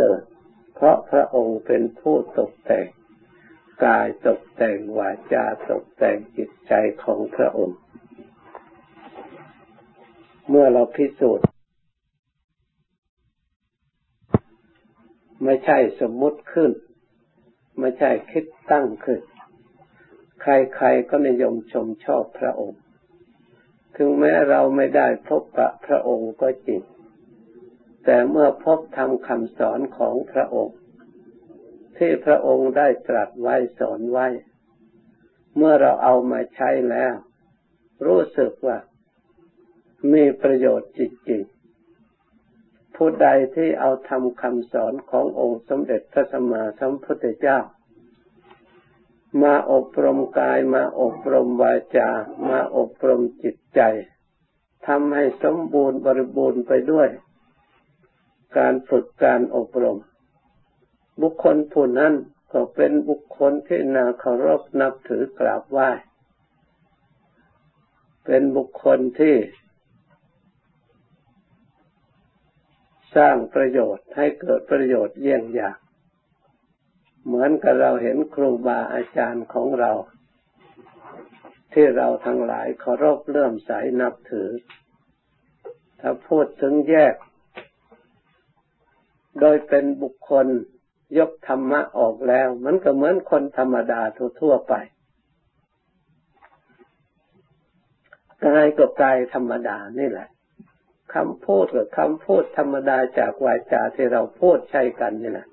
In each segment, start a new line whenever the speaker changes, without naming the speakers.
ริฐ เพราะพระองค์เป็นผู้ตกแต่งกายตกแต่งวาจาตกแต่งจิตใจของพระองค์ เมื่อเราพิสูจน์ ไม่ใช่สมมุติขึ้น ไม่ใช่คิดตั้งขึ้น ใครๆก็นิยมชมชอบพระองค์ ถึงแม้เราไม่ได้พบกับพระองค์ก็จริง แต่เมื่อพบทำคำสอนของพระองค์ ที่พระองค์ได้ตรัสไว้สอนไว้ เมื่อเราเอามาใช้แล้ว รู้สึกว่า มีประโยชน์จริงๆผู้ใดที่เอาทำคำสอนขององค์สมเด็จพระสัมมาสัมพุทธเจ้า มาอบรมกายมาอบรมวาจา มาอบรมจิตใจทำให้สมบูรณ์บริบูรณ์ไปด้วย การฝึกการอบรม บุคคลผู้นั้นก็เป็นบุคคลที่นาเคารพนับถือกราบไหว้ เป็นบุคคลที่ สร้างประโยชน์ให้เกิดประโยชน์เยี่ยงอย่าง เหมือนกับเราเห็นครูบาอาจารย์ของเรา ที่เราทั้งหลายเคารพเลื่อมใสนับถือ ถ้าพูดถึงแยก โดยเป็นบุคคลยกธรรมะออกแล้ว มันก็เหมือนคนธรรมดาทั่วๆไปกายก็กายธรรมดานี่แหละคำพูดกับคำพูดธรรมดาจากวาจาที่เราพูดใช่กันนี่แหละ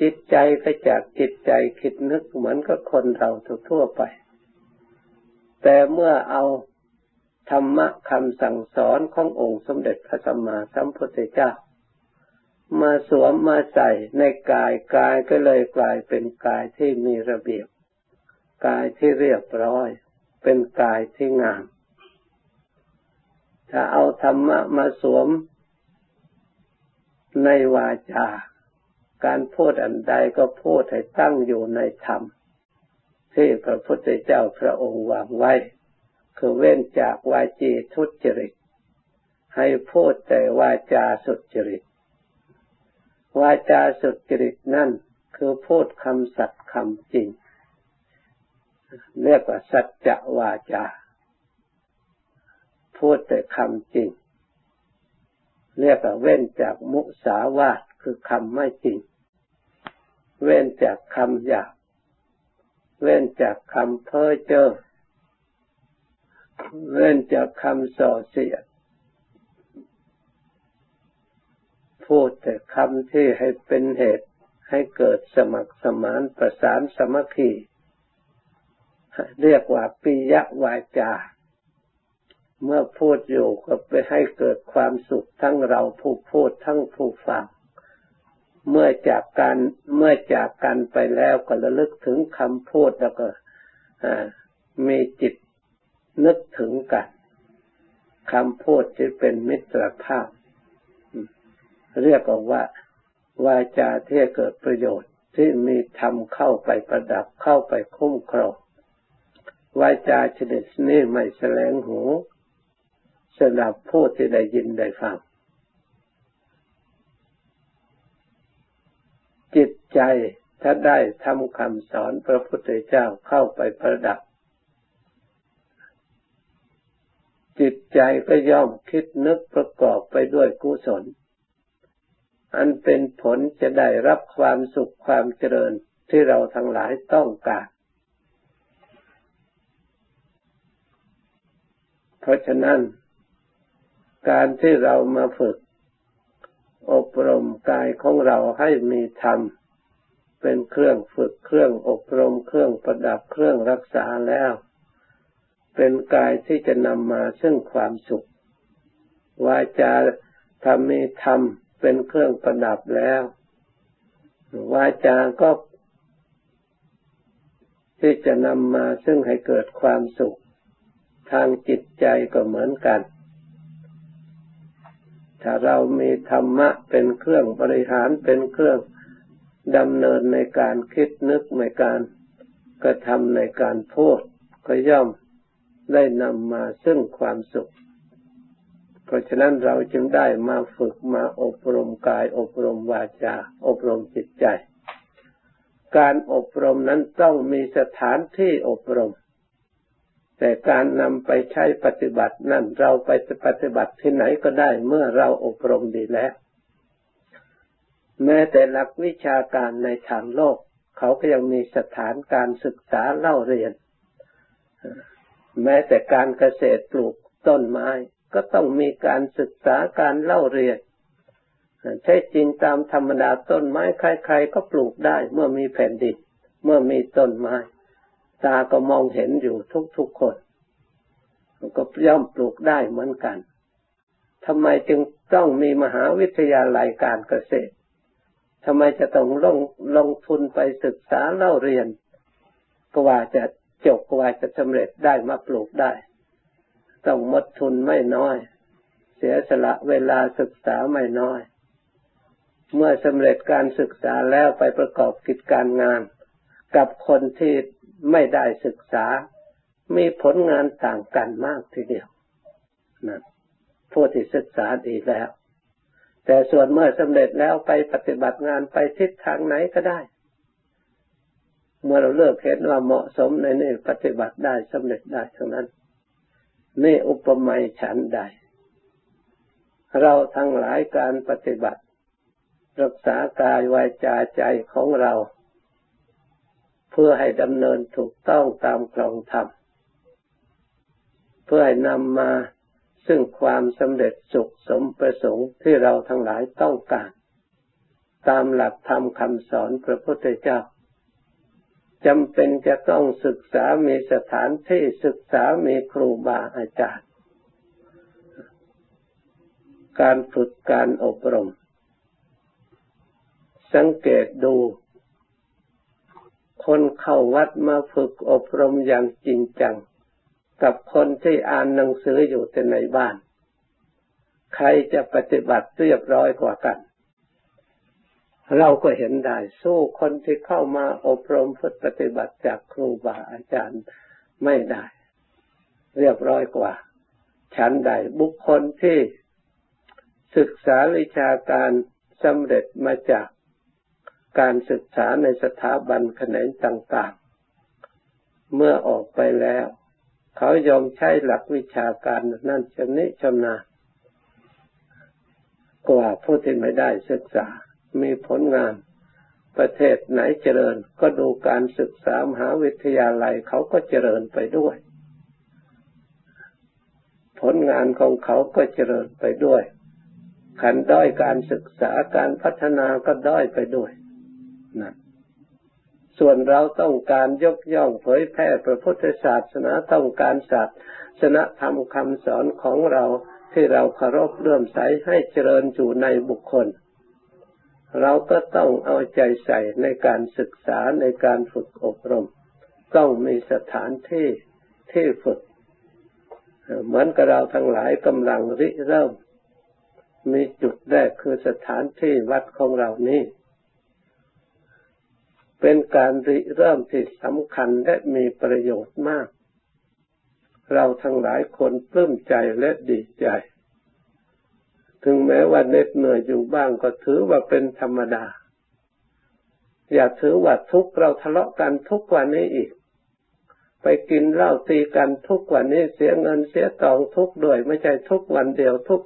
จิตใจก็จากจิตใจคิดนึกเหมือนกับคนเราทั่วไป แต่เมื่อเอาธรรมะคำสั่งสอนขององค์สมเด็จพระสัมมาสัมพุทธเจ้า มาสวมมาใส่ในกายกายก็เลยกลายเป็นกายที่มีระเบียบ กายที่เรียบร้อย เป็นกายที่งาม ถ้าเอาธรรมะมาสวมในวาจาการพูดอันใดก็พูดให้ตั้งอยู่ในธรรม ที่พระพุทธเจ้าพระองค์วางไว้ คือเว้นจากวาจีทุจริต ให้พูดแต่วาจาสุจริต วาจาสุจริตนั่นคือพูดคำสัตย์คำจริง เรียกว่าสัจจะวาจา พูดแต่คำจริง เรียกว่าเว้นจากมุสาวาทคือคำไม่จริง เว้นจากคำหยาบเว้นจากคำเพ้อเจ้อเว้นจากคำส่อเสียด พูดแต่คำที่ให้เป็นเหตุให้เกิดสมัครสมานประสานสมัคคีเรียกว่าปิยวาจา เมื่อพูดอยู่ก็ไปให้เกิดความสุขทั้งเราผู้พูดทั้งผู้ฟัง เมื่อจากกันเมื่อจากกันไปแล้วก็ระลึกถึงคำพูดแล้วก็มีจิตนึกถึงกันคำพูดที่เป็นมิตรภาพ เรียกว่าวาจาที่เกิดประโยชน์ที่มีธรรมเข้าไปประดับเข้าไปคุ้มครองวาจาชนิดนี้ไม่แสลงหูสำหรับผู้ที่ได้ยินได้ฟัง จิตใจถ้าได้ทำคำสอนพระพุทธเจ้าเข้าไปประดับ จิตใจก็ย่อมคิดนึกประกอบไปด้วยกุศล อันเป็นผลจะได้รับความสุขความเจริญที่เราทั้งหลายต้องการ เพราะฉะนั้น การที่เรามาฝึก อบรมกายของเราให้มีธรรม เป็นเครื่องฝึกเครื่องอบรมเครื่องประดับเครื่องรักษาแล้ว เป็นกายที่จะนำมาซึ่งความสุข วาจาทำมีธรรม เป็นเครื่องประดับแล้ว วาจาก็ที่จะนำมาซึ่งให้เกิดความสุข ทางจิตใจก็เหมือนกัน ถ้าเรามีธรรมะเป็นเครื่องบริหารเป็นเครื่องดำเนินในการคิดนึกในการกระทำในการพูดก็ย่อมได้นำมาซึ่งความสุข ราะฉะนั้นเราจึงได้มาฝึกมาอบรมกาย อบรมวาจา อบรมจิตใจ การอบรมนั้นต้องมีสถานที่อบรม แต่การนำไปใช้ปฏิบัตินั่นเราไปปฏิบัติที่ไหนก็ได้เมื่อเราอบรมดีแล้ว แม้แต่หลักวิชาการในทางโลก เขาก็ยังมีสถานการศึกษาเล่าเรียน แม้แต่การเกษตรปลูกต้นไม้ ก็ต้องมีการศึกษาการเล่าเรียนใช่จริงตามธรรมดาต้นไม้ใครๆก็ปลูกได้ เมื่อมีแผ่นดินเมื่อมีต้นไม้ ตาก็มองเห็นอยู่ทุกๆคนก็ย่อมปลูกได้เหมือนกันทำไมจึงต้องมีมหาวิทยาลัยการเกษตรทำไมจะต้องลงลงทุนไปศึกษาเล่าเรียนกว่าจะจบกว่าจะสำเร็จได้มาปลูกได้ ต้องมดทุนไม่น้อย เสียสละเวลาศึกษาไม่น้อย เมื่อสำเร็จการศึกษาแล้วไปประกอบกิจการงาน กับคนที่ไม่ได้ศึกษา มีผลงานต่างกันมากทีเดียวนะผู้ที่ศึกษาดีแล้ว แต่ส่วนเมื่อสำเร็จแล้วไปปฏิบัติงานไปทิศทางไหนก็ได้ เมื่อเราเลือกเห็นว่าเหมาะสมในนี่ปฏิบัติได้สำเร็จได้ทั้งนั้น นี่อุปมาฉันใด เราทั้งหลายการปฏิบัติ รักษากายวาจาใจของเรา เพื่อให้ดำเนินถูกต้องตามครองธรรม เพื่อให้นำมาซึ่งความสำเร็จสุขสมประสงค์ที่เราทั้งหลายต้องการ ตามหลักธรรมคำสอนพระพุทธเจ้า จำเป็นจะต้องศึกษา มีสถานที่ศึกษา มีครูบาอาจารย์ การฝึกการอบรม สังเกตดู คนเข้าวัดมาฝึกอบรมอย่างจริงจัง กับคนที่อ่านหนังสืออยู่แต่ในบ้าน ใครจะปฏิบัติเรียบร้อยกว่ากัน เราก็เห็นได้สู้คนที่เข้ามาอบรมฝึกปฏิบัติจากครูบาอาจารย์ไม่ได้ เรียบร้อยกว่าฉันใดบุคคลที่ศึกษาวิชาการสำเร็จมาจากการศึกษาในสถาบันแขนงต่างๆ เมื่อออกไปแล้ว เขายอมใช้หลักวิชาการนั่นชำนิชำนาญกว่าผู้ที่ไม่ได้ศึกษา มีผลงาน ประเทศไหนเจริญ ก็ดูการศึกษามหาวิทยาลัยเขาก็เจริญไปด้วย ผลงานของเขาก็เจริญไปด้วยขันด้อยการศึกษาการพัฒนาก็ด้อยไปด้วยนะส่วนเราต้องการยกย่องเผยแพร่พระพุทธศาสนาต้องการศาสนาธรรมคำสอนของเราที่เราเคารพเลื่อมใสให้เจริญอยู่ในบุคคล เราก็ต้องเอาใจใส่ในการศึกษาในการฝึกอบรม ต้องมีสถานที่ที่ฝึก เหมือนกับเราทั้งหลายกำลังริเริ่ม มีจุดแรกคือสถานที่วัดของเรานี้เป็นการริเริ่มที่สำคัญและมีประโยชน์มาก เราทั้งหลายคนปลื้มใจและดีใจ ถึงแม้ว่าเหน็ดเหนื่อยอยู่บ้างก็ถือว่าเป็นธรรมดา อย่าถือว่าทุกเราทะเลาะกันทุกวันนี้อีก ไปกินเหล้าตีกันทุกวันนี้เสียเงินเสียตองทุกด้วย ไม่ใช่ทุกวันเดียวทุก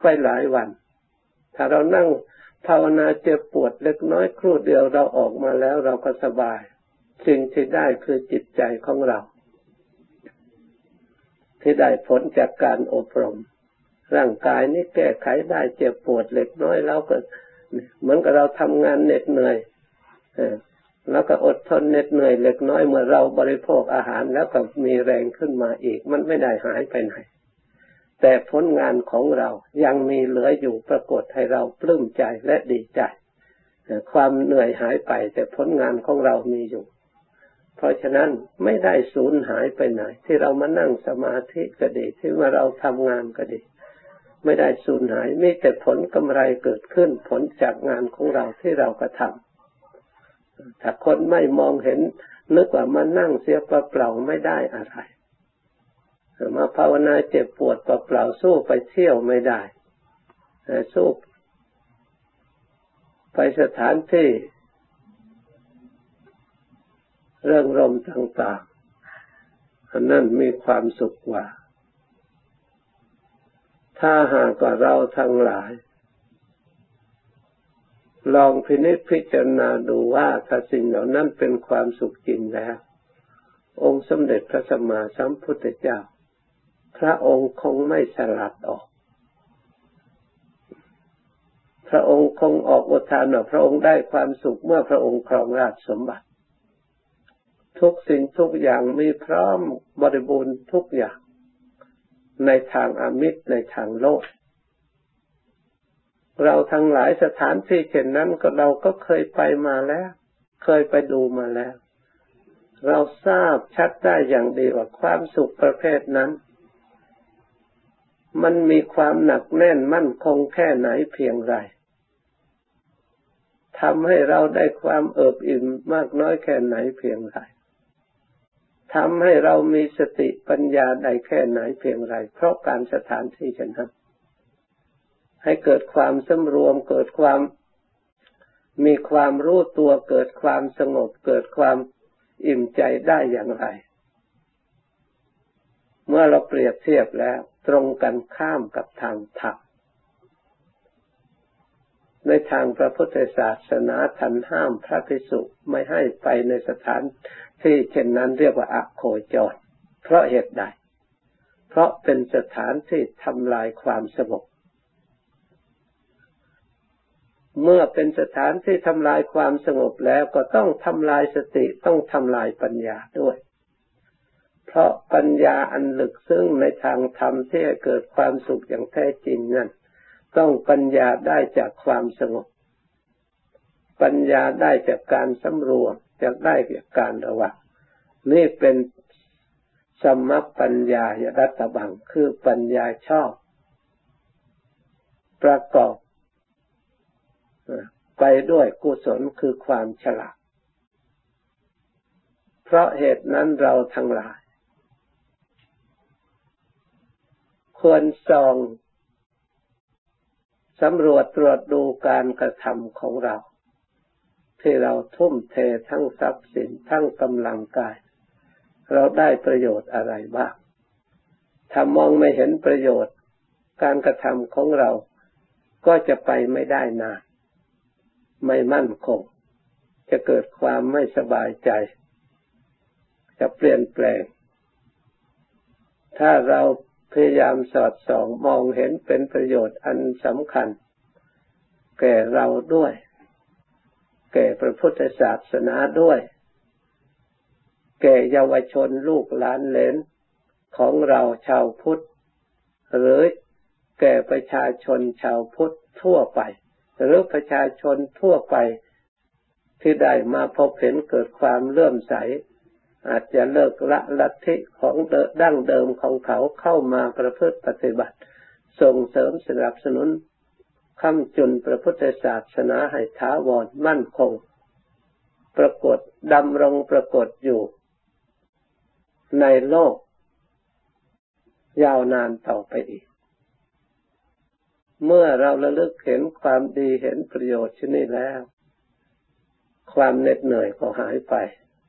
ไปหลายวัน ถ้าเรานั่งภาวนาเจ็บปวดเล็กน้อยครู่เดียวเราออกมาแล้วเราก็สบาย สิ่งที่ได้คือจิตใจของเรา ที่ได้ผลจากการอบรม ร่างกายนี่แก้ไขได้เจ็บปวดเล็กน้อยเราก็เหมือนกับเราทำงานเหน็ดเหนื่อยแล้วก็อดทนเหน็ดเหนื่อยเล็กน้อยเมื่อเราบริโภคอาหารแล้วก็มีแรงขึ้นมาอีก มันไม่ได้หายไปไหน แต่ผลงานของเรายังมีเหลืออยู่ปรากฏให้เราปลื้มใจและดีใจความเหนื่อยหายไป แต่ผลงานของเรามีอยู่ เพราะฉะนั้นไม่ได้สูญหายไปไหน ที่เรามานั่งสมาธิก็ดีที่มาเราทำงานก็ดี ไม่ได้สูญหายมีแต่ผลกำไรเกิดขึ้น ผลจากงานของเราที่เรากระทำถ้าคนไม่มองเห็นนึกว่ามานั่งเสียเปล่าไม่ได้อะไรมาภาวนาเจ็บปวดเปล่าๆสู้ไปเที่ยวไม่ได้สู้ไปสถานที่ เรื่องรมต่างๆอันนั้นมีความสุขกว่า ถ้าหากว่าเราทั้งหลาย ลองพินิจพิจารณาดูว่าถ้าสิ่งเหล่านั้นเป็นความสุขจริงแล้ว องค์สมเด็จพระสัมมาสัมพุทธเจ้า พระองค์คงไม่สลัดออก พระองค์คงออกอุทานว่าพระองค์ได้ความสุขเมื่อพระองค์ครองราชสมบัติ ทุกสิ่งทุกอย่างมีพร้อมบริบูรณ์ทุกอย่าง ในทางอามิตรในทางโลก เราทั้งหลายสถานที่เช่นนั้นก็เราก็เคยไปมาแล้ว เคยไปดูมาแล้ว เราทราบชัดได้อย่างดีว่าความสุขประเภทนั้น มันมีความหนักแน่นมั่นคงแค่ไหนเพียงไรทำให้เราได้ความเอิบอิ่มมากน้อยแค่ไหนเพียงไร ทำให้เรามีสติปัญญาใดแค่ไหนเพียงไร เพราะการสถานที่เช่นนั้นให้เกิดความสำรวม เกิดความมีความรู้ตัว เกิดความสงบ เกิดความอิ่มใจได้อย่างไร เมื่อเราเปรียบเทียบแล้ว ตรงกันข้ามกับทางธรรม ในทางพระพุทธศาสนาท่านห้ามพระภิกษุไม่ให้ไปในสถานที่เช่นนั้นเรียกว่าอโคจร เพราะเหตุใด เพราะเป็นสถานที่ทำลายความสงบเมื่อเป็นสถานที่ทำลายความสงบแล้วก็ต้องทำลายสติต้องทำลายปัญญาด้วย เพราะปัญญาอันลึกซึ้งในทางธรรมที่เกิดความสุขอย่างแท้จริงนั้น ต้องปัญญาได้จากความสงบ ปัญญาได้จากการสำรวมจากได้จากการระวังนี่เป็นสมัคปัญญารัตบังคือปัญญาชอบ ประกอบ ไปด้วยกุศลคือความฉลาด เพราะเหตุนั้นเราทั้งหลาย ควรส่อง สำรวจตรวจดูการกระทำของเรา ที่เราทุ่มเททั้งทรัพย์สินทั้งกำลังกาย เราได้ประโยชน์อะไรบ้างถ้ามองไม่เห็นประโยชน์ การกระทำของเราก็จะไปไม่ได้นาน ไม่มั่นคง จะเกิดความไม่สบายใจ จะเปลี่ยนแปลง ถ้าเรา พยายามสอดส่องมองเห็นเป็นประโยชน์อันสำคัญ แก่เราด้วย แก่พระพุทธศาสนาด้วย แก่เยาวชนลูกหลานเลนของเราชาวพุทธ หรือแก่ประชาชนชาวพุทธทั่วไป หรือประชาชนทั่วไปที่ได้มาพบเห็นเกิดความเลื่อมใส อาจจะเลิกละลัทธิของเดั้งเดิมของเขาเข้ามาประพฤติปฏิบัติ ส่งเสริมสนับสนุนคำจุนพระพุทธศาสนาให้ท้าวรมั่นคง ปรากฏดำรงปรากฏอยู่ในโลก ยาวนานต่อไปอีก เมื่อเราระลึกเห็นความดีเห็นประโยชน์ชนิดแล้ว ความเหน็ดเหนื่อยก็หายไป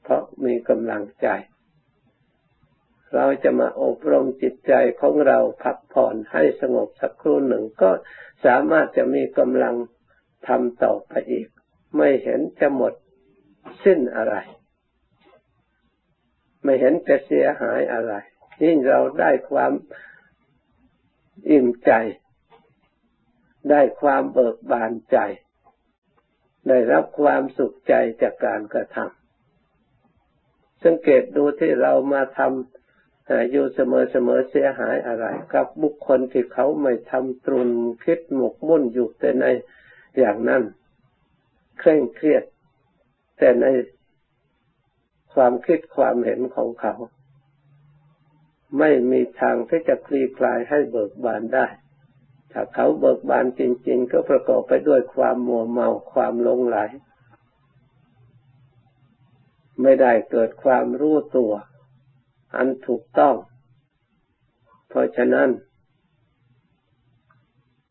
เพราะมีกำลังใจ เราจะมาอบรมจิตใจของเราพักผ่อนให้สงบสักครู่หนึ่งก็สามารถจะมีกำลังทำต่อไปอีก ไม่เห็นจะหมดสิ้นอะไร ไม่เห็นจะเสียหายอะไรยิ่งเราได้ความอิ่มใจ ได้ความเบิกบานใจ ได้รับความสุขใจจากการกระทำ สังเกตดูที่เรามาทำอยู่เสมอเสมอเสียหายอะไร กับบุคคลที่เขาไม่ทำตรุนคิดหมกมุ่นอยู่แต่ในอย่างนั้นเคร่งเครียด แต่ในความคิดความเห็นของเขา ไม่มีทางที่จะคลี่คลายให้เบิกบานได้ ถ้าเขาเบิกบานจริง ๆ ก็ประกอบไปด้วยความมัวเมาความหลงไหล ไม่ได้เกิดความรู้ตัว อันถูกต้อง เพราะฉะนั้น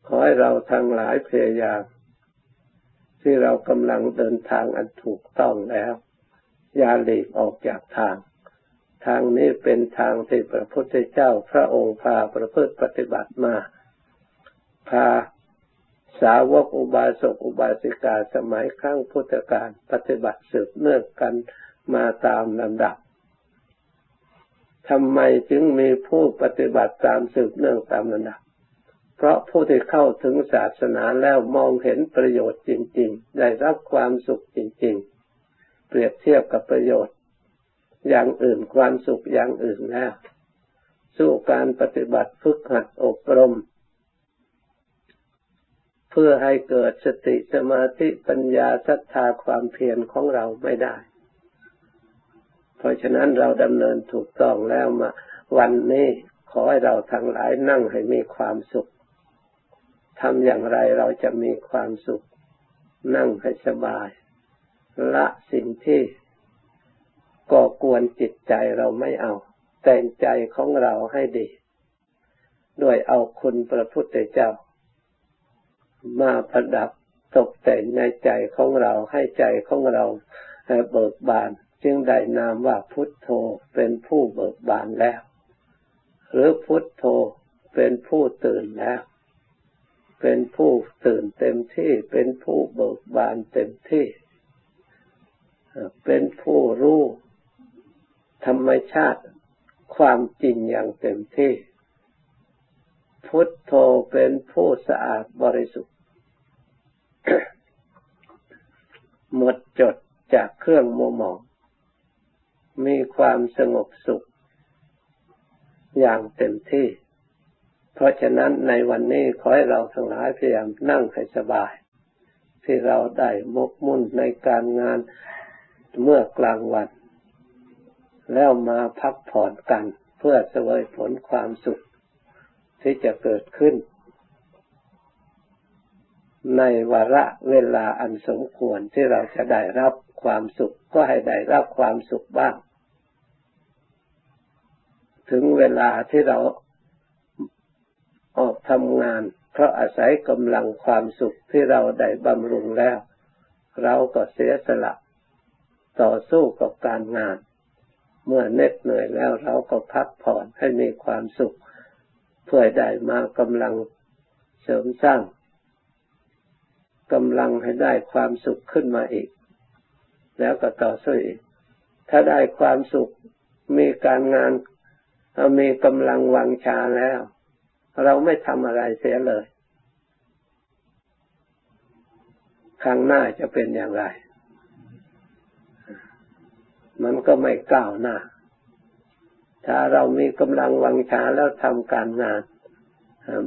ขอให้เราทั้งหลายพยายามที่เรากำลังเดินทางอันถูกต้องแล้ว อย่าหลีกออกจากทาง ทางนี้เป็นทางที่พระพุทธเจ้าพระองค์พาประพฤติปฏิบัติมา พาสาวกอุบาสกอุบาสิกาสมัยครั้งพุทธกาลปฏิบัติสืบเนื่องกัน มาตามลำดับทำไมจึงมีผู้ปฏิบัติตามสืบเนื่องตามลำดับ เพราะผู้ที่เข้าถึงศาสนาแล้วมองเห็นประโยชน์จริง ๆ ได้รับความสุขจริง ๆ เปรียบเทียบกับประโยชน์ อย่างอื่นความสุขอย่างอื่นแล้วสู้การปฏิบัติฝึกหัดอบรม เพื่อให้เกิดสติสมาธิปัญญาศรัทธาความเพียรของเราไม่ได้ เพราะฉะนั้นเราดำเนินถูกต้องแล้วมาวันนี้ขอให้เราทั้งหลายนั่งให้มีความสุขทำอย่างไรเราจะมีความสุข นั่งให้สบาย ละสิ่งที่ก่อกวนจิตใจเราไม่เอา แต่งใจของเราให้ดี ด้วยเอาคุณพระพุทธเจ้า มาประดับตกแต่งในใจของเราให้ใจของเราเบิกบาน จึงได้นามว่าพุทโธเป็นผู้เบิกบานแล้ว หรือพุทโธเป็นผู้ตื่นแล้ว เป็นผู้ตื่นเต็มที่เป็นผู้เบิกบานเต็มที่ เป็นผู้รู้ธรรมชาติความจริงอย่างเต็มที่ พุทโธเป็นผู้สะอาดบริสุทธิ์ หมดจดจากเครื่องมัวหมอง มีความสงบสุข อย่างเต็มที่ เพราะฉะนั้นในวันนี้ขอให้เราทั้งหลายพยายามนั่งให้สบาย ที่เราได้มกมุ่นในการงานเมื่อกลางวัน แล้วมาพักผ่อนกัน เพื่อเสวยผลความสุข ที่จะเกิดขึ้น ในวาระเวลาอันสมควรที่เราจะได้รับความสุขก็ให้ได้รับความสุขบ้าง ถึงเวลาที่เราออกทำงาน เพราะอาศัยกำลังความสุขที่เราได้บำรุงแล้ว เราก็เสียสละต่อสู้กับการงาน เมื่อเหน็ดเหนื่อยแล้วเราก็พักผ่อนให้มีความสุข เพื่อได้มากำลังเสริมสร้าง กำลังให้ได้ความสุขขึ้นมาอีก แล้วก็ต่อสู้อีก ถ้าได้ความสุขมีการงานมีกำลังวังชาแล้ว เราไม่ทำอะไรเสียเลยครั้งหน้าจะเป็นอย่างไร มันก็ไม่ก้าวหน้า ถ้าเรามีกำลังวังชาแล้วทำการงาน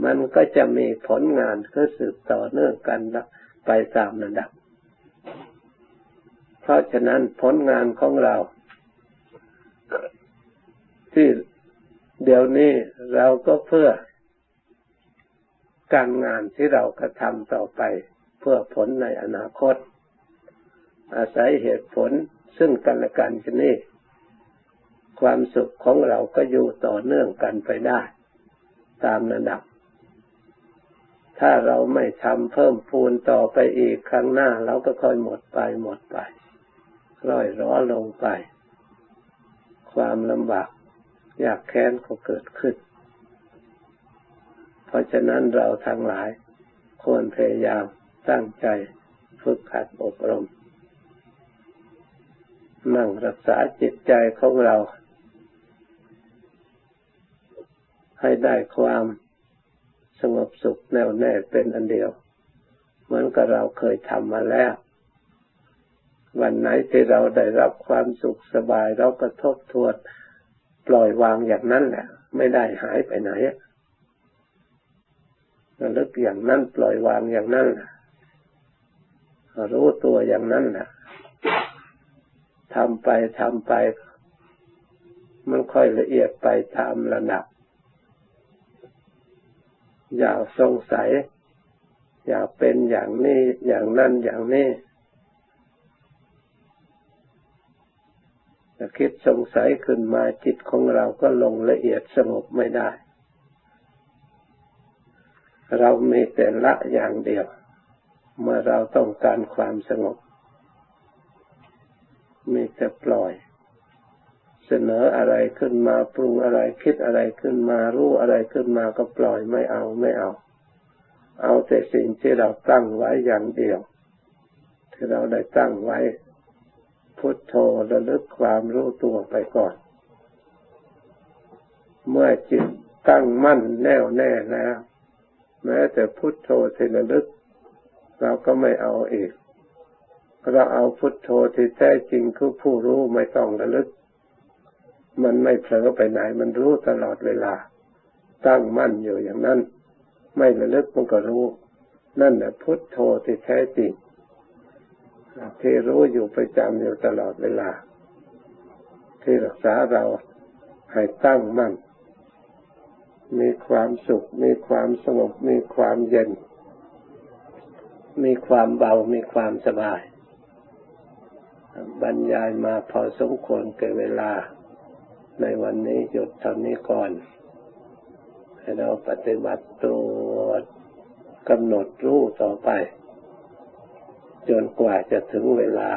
มันก็จะมีผลงานคือสืบต่อเนื่องกัน ไปตามระดับ เพราะฉะนั้นผลงานของเรา ที่เดี๋ยวนี้เราก็เพื่อ การงานที่เรากระทำต่อไป เพื่อผลในอนาคต อาศัยเหตุผลซึ่งกันและกันชนี้ความสุขของเราก็อยู่ต่อเนื่องกันไปได้ ตามระดับ ถ้าเราไม่ทำเพิ่มพูนต่อไปอีกครั้งหน้าเราก็ค่อยหมดไปหมดไปร่อยร้อลงไป ความลำบากยากแค้นก็เกิดขึ้น เพราะฉะนั้นเราทั้งหลายควรพยายามตั้งใจฝึกหัดอบรม นั่งรักษาจิตใจของเรา ให้ได้ความ งบสุขแน่วแน่เป็นอันเดียว เหมือนกับเราเคยทำมาแล้ว วันไหนที่เราได้รับความสุขสบายเราก็ทบทวนปล่อยวางอย่างนั้นแหละ ไม่ได้หายไปไหนระลึกอย่างนั้นปล่อยวางอย่างนั้นรู้ตัวอย่างนั้นนะทำไปทำไป มันค่อยละเอียดไปตามระดับ อย่าสงสัย อย่าเป็นอย่างนี้อย่างนั้นอย่างนี้จะคิดสงสัยขึ้นมาจิตของเราก็ลงละเอียดสงบไม่ได้ เรามีแต่ละอย่างเดียว เมื่อเราต้องการความสงบ มีแต่ปล่อย เสนออะไรขึ้นมาปรุงอะไรคิดอะไรขึ้นมารู้อะไรขึ้นมาก็ปล่อยไม่เอาไม่เอา เอาแต่สิ่งที่เราตั้งไว้อย่างเดียว ที่เราได้ตั้งไว้พุทโธระลึกความรู้ตัวไปก่อน เมื่อจิตตั้งมั่นแน่วแน่แล้ว แม้แต่พุทโธที่ระลึก เราก็ไม่เอาอีกเราเอาพุทโธที่แท้จริงคือผู้รู้ไม่ต้องระลึก มันไม่เผลอไปไหน มันรู้ตลอดเวลา ตั้งมั่นอยู่อย่างนั้น ไม่ระลึกมันก็รู้ นั่นแหละพุทโธที่แท้จริงที่รู้อยู่ประจำอยู่ตลอดเวลา ที่รักษาเราให้ตั้งมั่น มีความสุข มีความสงบ มีความเย็น มีความเบา มีความสบาย บรรยายมาพอสมควรเกิดเวลา ในวันนี้หยุดเท่านี้ก่อน ให้เราปฏิบัติตัวกำหนดรู้ต่อไป จนกว่าจะถึงเวลา